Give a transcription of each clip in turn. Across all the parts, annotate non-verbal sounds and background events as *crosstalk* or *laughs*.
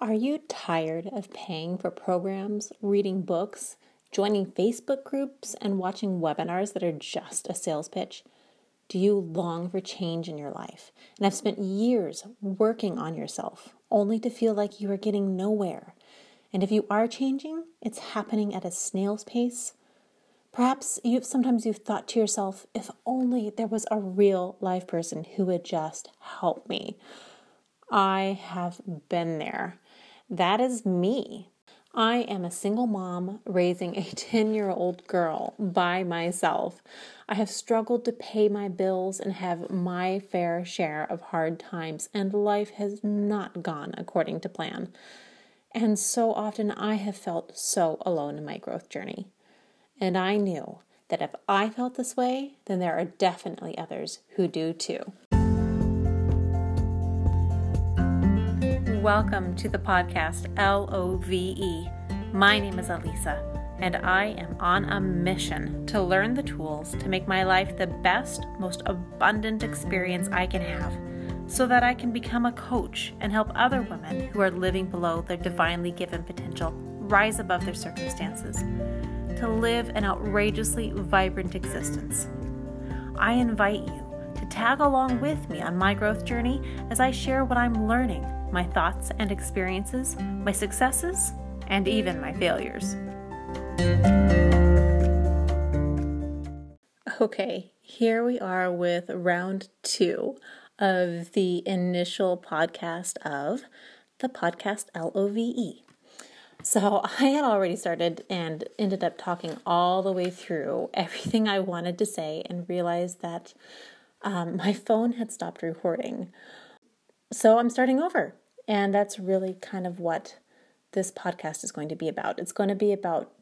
Are you tired of paying for programs, reading books, joining Facebook groups, and watching webinars that are just a sales pitch? Do you long for change in your life and have spent years working on yourself only to feel like you are getting nowhere? And if you are changing, it's happening at a snail's pace. Perhaps you've sometimes you've thought to yourself, if only there was a real live person who would just help me. I have been there. That is me. I am a single mom raising a *laughs* 10 year old girl by myself. I have struggled to pay my bills and have my fair share of hard times, and life has not gone according to plan. And so often I have felt so alone in my growth journey. And I knew that if I felt this way, then there are definitely others who do too. Welcome to the podcast L O V E. My name is Elisa, and I am on a mission to learn the tools to make my life the best, most abundant experience I can have so that I can become a coach and help other women who are living below their divinely given potential rise above their circumstances to live an outrageously vibrant existence. I invite you to tag along with me on my growth journey as I share what I'm learning my thoughts and experiences, my successes, and even my failures. Okay, here we are with round two of the initial podcast of the podcast LOVE. So I had already started and ended up talking all the way through everything I wanted to say and realized that um, my phone had stopped recording. So I'm starting over. And that's really kind of what this podcast is going to be about. It's going to be about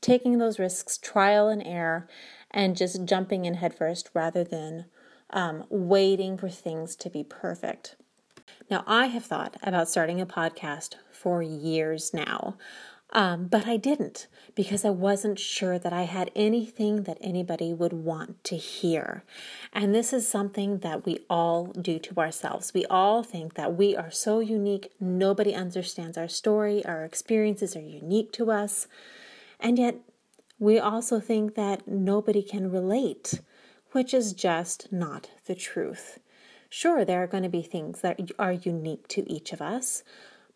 taking those risks, trial and error, and just jumping in headfirst rather than um, waiting for things to be perfect. Now, I have thought about starting a podcast for years now. Um, but I didn't because I wasn't sure that I had anything that anybody would want to hear. And this is something that we all do to ourselves. We all think that we are so unique, nobody understands our story, our experiences are unique to us. And yet, we also think that nobody can relate, which is just not the truth. Sure, there are going to be things that are unique to each of us,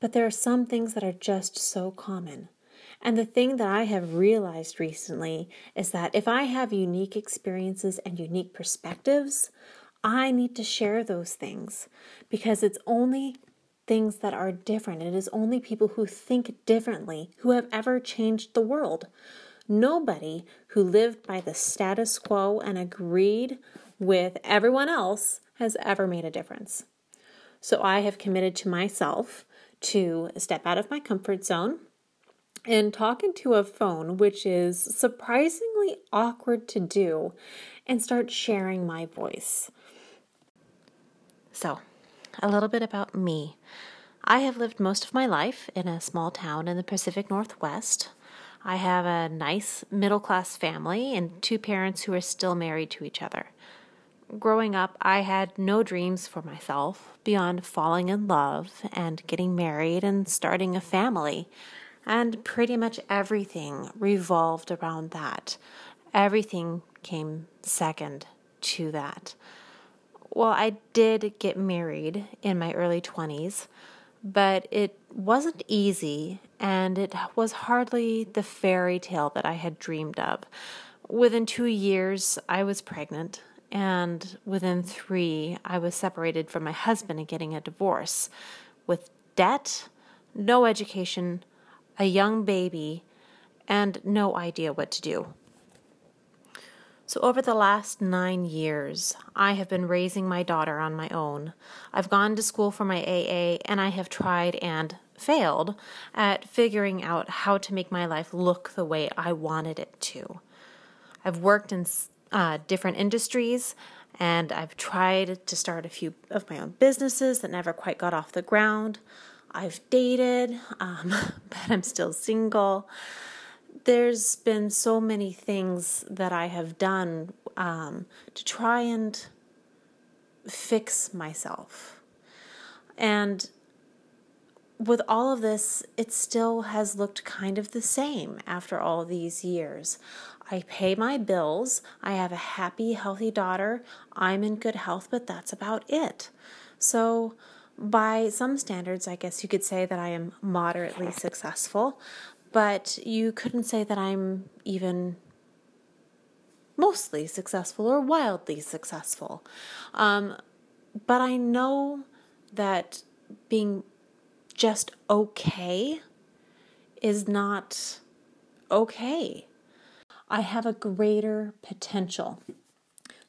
but there are some things that are just so common. And the thing that I have realized recently is that if I have unique experiences and unique perspectives, I need to share those things because it's only things that are different. It is only people who think differently who have ever changed the world. Nobody who lived by the status quo and agreed with everyone else has ever made a difference. So I have committed to myself to step out of my comfort zone and talk into a phone, which is surprisingly awkward to do, and start sharing my voice. So, a little bit about me. I have lived most of my life in a small town in the Pacific Northwest. I have a nice middle class family and two parents who are still married to each other growing up, I had no dreams for myself beyond falling in love and getting married and starting a family. And pretty much everything revolved around that. Everything came second to that. Well, I did get married in my early 20s, but it wasn't easy and it was hardly the fairy tale that I had dreamed of. Within two years, I was pregnant and within three, I was separated from my husband and getting a divorce with debt, no education, a young baby, and no idea what to do. So, over the last nine years, I have been raising my daughter on my own. I've gone to school for my AA, and I have tried and failed at figuring out how to make my life look the way I wanted it to. I've worked in uh, different industries, and I've tried to start a few of my own businesses that never quite got off the ground. I've dated, um, *laughs* but I'm still single. There's been so many things that I have done um, to try and fix myself. And with all of this, it still has looked kind of the same after all these years. I pay my bills. I have a happy, healthy daughter. I'm in good health, but that's about it. So, by some standards, I guess you could say that I am moderately successful, but you couldn't say that I'm even mostly successful or wildly successful. Um, but I know that being just okay is not okay. I have a greater potential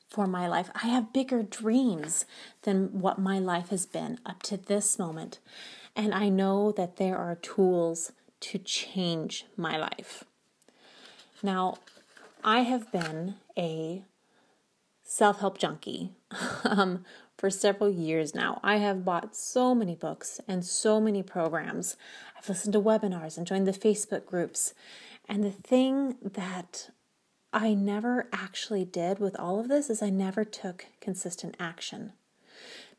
for my life. I have bigger dreams than what my life has been up to this moment. And I know that there are tools to change my life. Now, I have been a self help junkie *laughs* um, for several years now. I have bought so many books and so many programs. I've listened to webinars and joined the Facebook groups. And the thing that I never actually did with all of this is I never took consistent action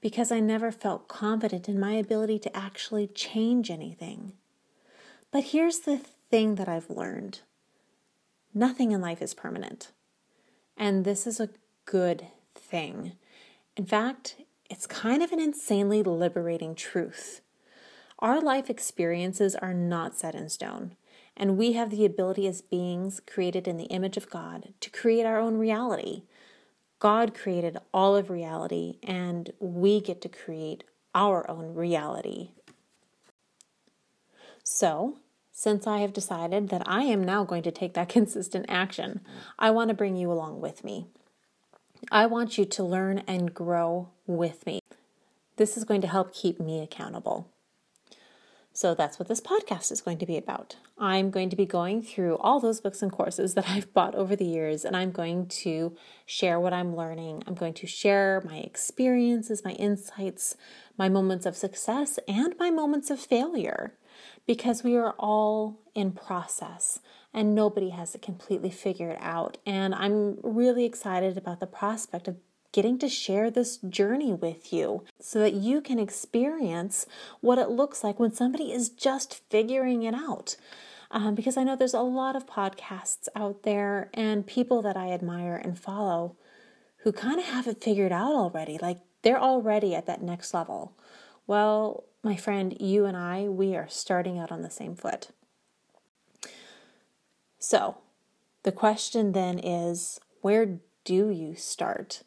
because I never felt confident in my ability to actually change anything. But here's the thing that I've learned nothing in life is permanent. And this is a good thing. In fact, it's kind of an insanely liberating truth. Our life experiences are not set in stone. And we have the ability as beings created in the image of God to create our own reality. God created all of reality, and we get to create our own reality. So, since I have decided that I am now going to take that *laughs* consistent action, I want to bring you along with me. I want you to learn and grow with me. This is going to help keep me accountable. So that's what this podcast is going to be about. I'm going to be going through all those books and courses that *laughs* I've bought over the years, and I'm going to share what I'm learning. I'm going to share my experiences, my insights, my moments of success, and my moments of failure because we are all in process and nobody has it completely figured out. And I'm really excited about the prospect of getting to share this journey with you so that you can experience what it looks like when somebody is just figuring it out. Um, because I know there's a lot of podcasts out there and people that I admire and follow who kind of have it figured out already. Like they're already at that next level. Well, my friend, you and I, we are starting out on the same foot. So, the question then is where do you start?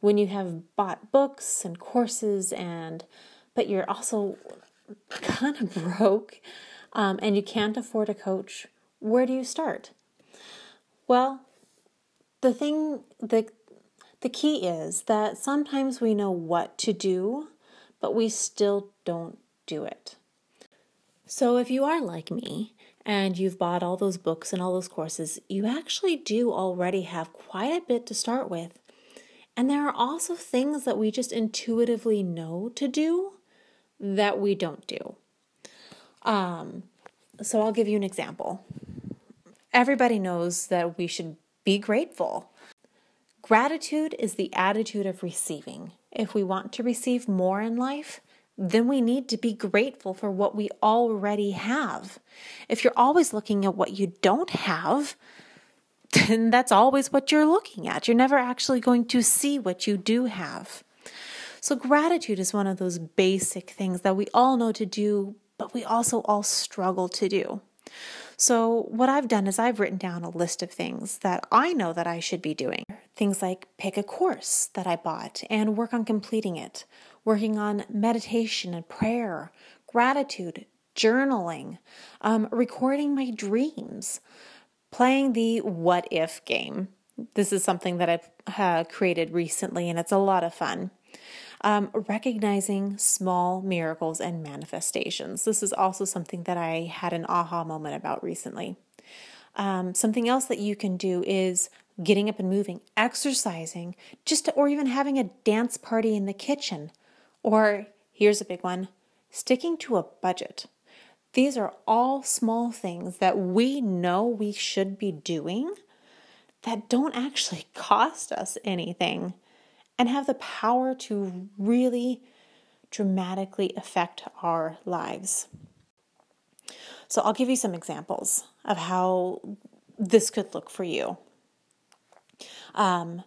When you have bought books and courses and but you're also kind of *laughs* broke um, and you can't afford a coach where do you start well the thing the the key is that sometimes we know what to do but we still don't do it so if you are like me and you've bought all those books and all those courses, you actually do already have quite a bit to start with. And there are also things that we just intuitively know to do that we don't do. Um, so I'll give you an example. Everybody knows that we should be grateful. Gratitude is the attitude of receiving. If we want to receive more in life, then we need to be grateful for what we already have. If you're always looking at what you don't have, then that's always what you're looking at. You're never actually going to see what you do have. So, gratitude is one of those basic things that we all know to do, but we also all struggle to do. So, what I've done is I've written down a list of things that I know that I should be doing. Things like pick a course that I bought and work on completing it, working on meditation and prayer, gratitude, journaling, um, recording my dreams, playing the what if game. This is something that I've uh, created recently, and it's a lot of fun. Um, recognizing small miracles and manifestations. This is also something that I had an aha moment about recently. Um, something else that you can do is getting up and moving, exercising, just to, or even having a dance party in the kitchen. Or here's a big one sticking to a budget. These are all small things that we know we should be doing that don't actually cost us anything and have the power to really dramatically affect our lives. So I'll give you some examples of how this could look for you. Um,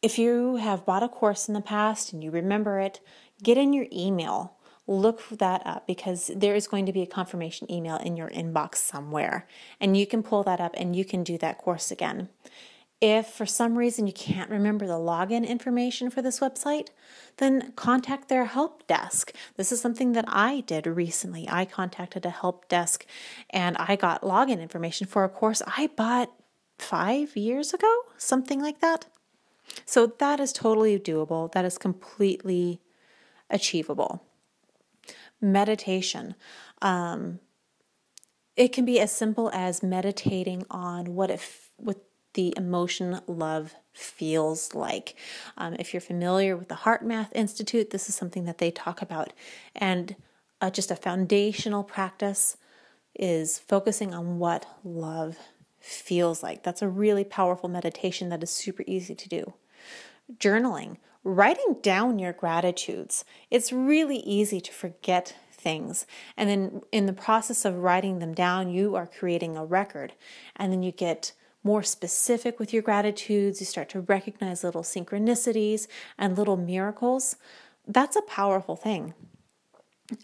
if you have bought a course in the past and you remember it, get in your email. Look that up because there is going to be a confirmation email in your inbox somewhere, and you can pull that up and you can do that course again. If for some reason you can't remember the login information for this website, then contact their help desk. This is something that I did recently. I contacted a help desk and I got login information for a course I bought five years ago, something like that. So that is totally doable. That is completely achievable. Meditation. Um, it can be as simple as meditating on what if what the emotion love feels like. Um, if you're familiar with the HeartMath Institute, this is something that they talk about. And uh, just a foundational practice is focusing on what love feels like. That's a really powerful meditation that is super easy to do. Journaling, writing down your gratitudes. It's really easy to forget things. And then in the process of writing them down, you are creating a record. And then you get more specific with your gratitudes, you start to recognize little synchronicities and little miracles, that's a powerful thing.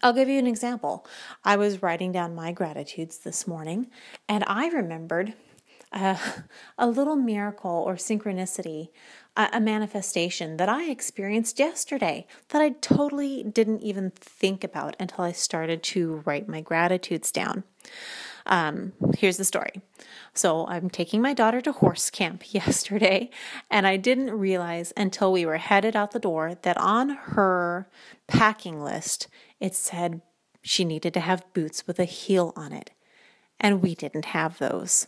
I'll give you an example. I was writing down my gratitudes this morning and I remembered uh, *laughs* a little miracle or synchronicity, a manifestation that I experienced yesterday that I totally didn't even think about until I started to write my gratitudes down. Um, here's the story. So I'm taking my daughter to horse camp *laughs* yesterday, and I didn't realize until we were headed out the door that on her packing list it said she needed to have boots with a heel on it. And we didn't have those.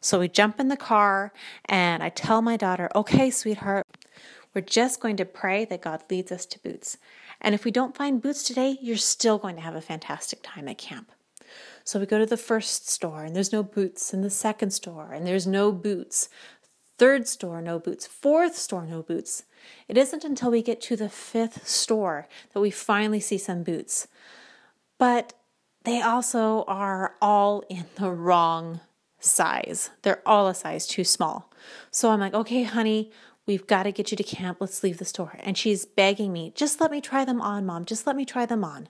So we jump in the car, and I tell my daughter, okay, sweetheart, we're just going to pray that God leads us to boots. And if we don't find boots today, you're still going to have a fantastic time at camp. So we go to the first store and there's no boots, in the second store and there's no boots, third store, no boots, fourth store, no boots. It isn't until we get to the fifth store that we finally see some boots. But they also are all in the wrong size. They're all a size too small. So I'm like, okay, honey, we've got to get you to camp. Let's leave the store. And she's begging me, just let me try them on, mom. Just let me try them on.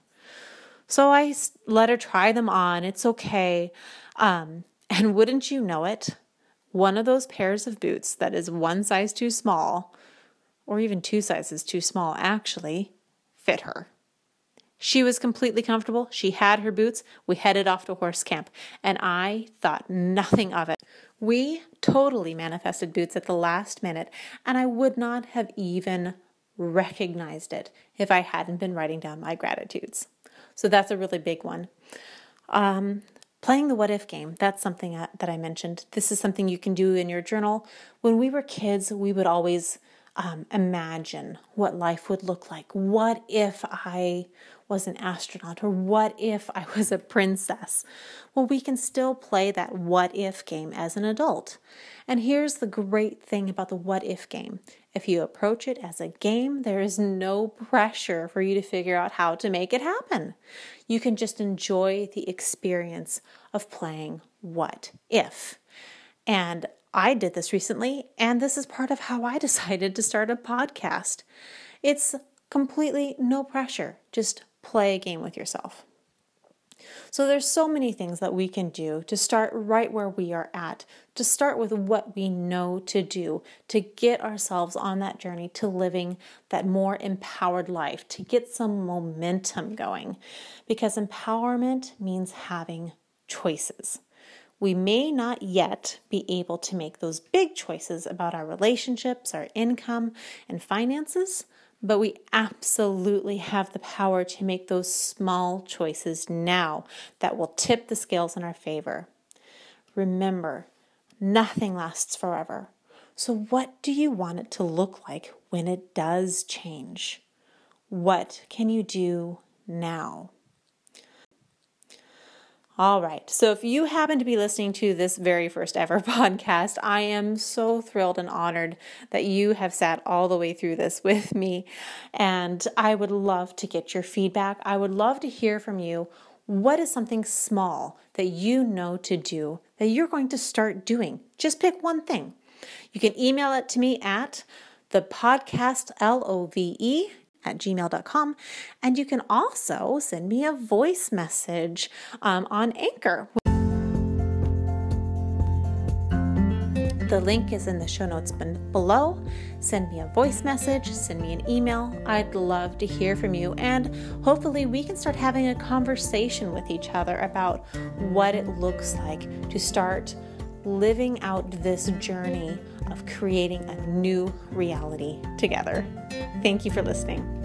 So I let her try them on. It's okay. Um, and wouldn't you know it, one of those pairs of boots that is one size too small, or even two sizes too small, actually fit her. She was completely comfortable. She had her boots. We headed off to horse camp, and I thought nothing of it. We totally manifested boots at the last minute, and I would not have even recognized it if I hadn't been writing down my gratitudes. So that's a really big one. Um, playing the what if game, that's something that I mentioned. This is something you can do in your journal. When we were kids, we would always um, imagine what life would look like. What if I was an astronaut? Or what if I was a princess? Well, we can still play that what if game as an adult. And here's the great thing about the what if game if you approach it as a game, there is no pressure for you to figure out how to make it happen. You can just enjoy the experience of playing what if. And I did this recently, and this is part of how I *laughs* decided to start a podcast. It's completely no pressure, just play a game with yourself. So there's so many things that we can do to start right where we are at, to start with what we know to do, to get ourselves on that journey to living that more empowered life, to get some momentum going. Because empowerment means having choices. We may not yet be able to make those big choices about our relationships, our income, and finances, but we absolutely have the power to make those small choices now that will tip the scales in our favor. Remember, nothing lasts forever. So, what do you want it to look like when it does change? What can you do now? All right. So if you happen to be listening to this very first ever *laughs* podcast, I am so thrilled and honored that you have sat all the way through this with me. And I would love to get your feedback. I would love to hear from you. What is something small that you know to do that you're going to start doing? Just pick one thing. You can email it to me at the podcast L O V E at gmail.com. And you can also send me a voice message um, on Anchor. The link is in the show notes below. Send me a voice message, send me an email. I'd love to hear from you, and hopefully, we can start having a conversation with each other about what it looks like to start living out this journey of creating a new reality together. Thank you for listening.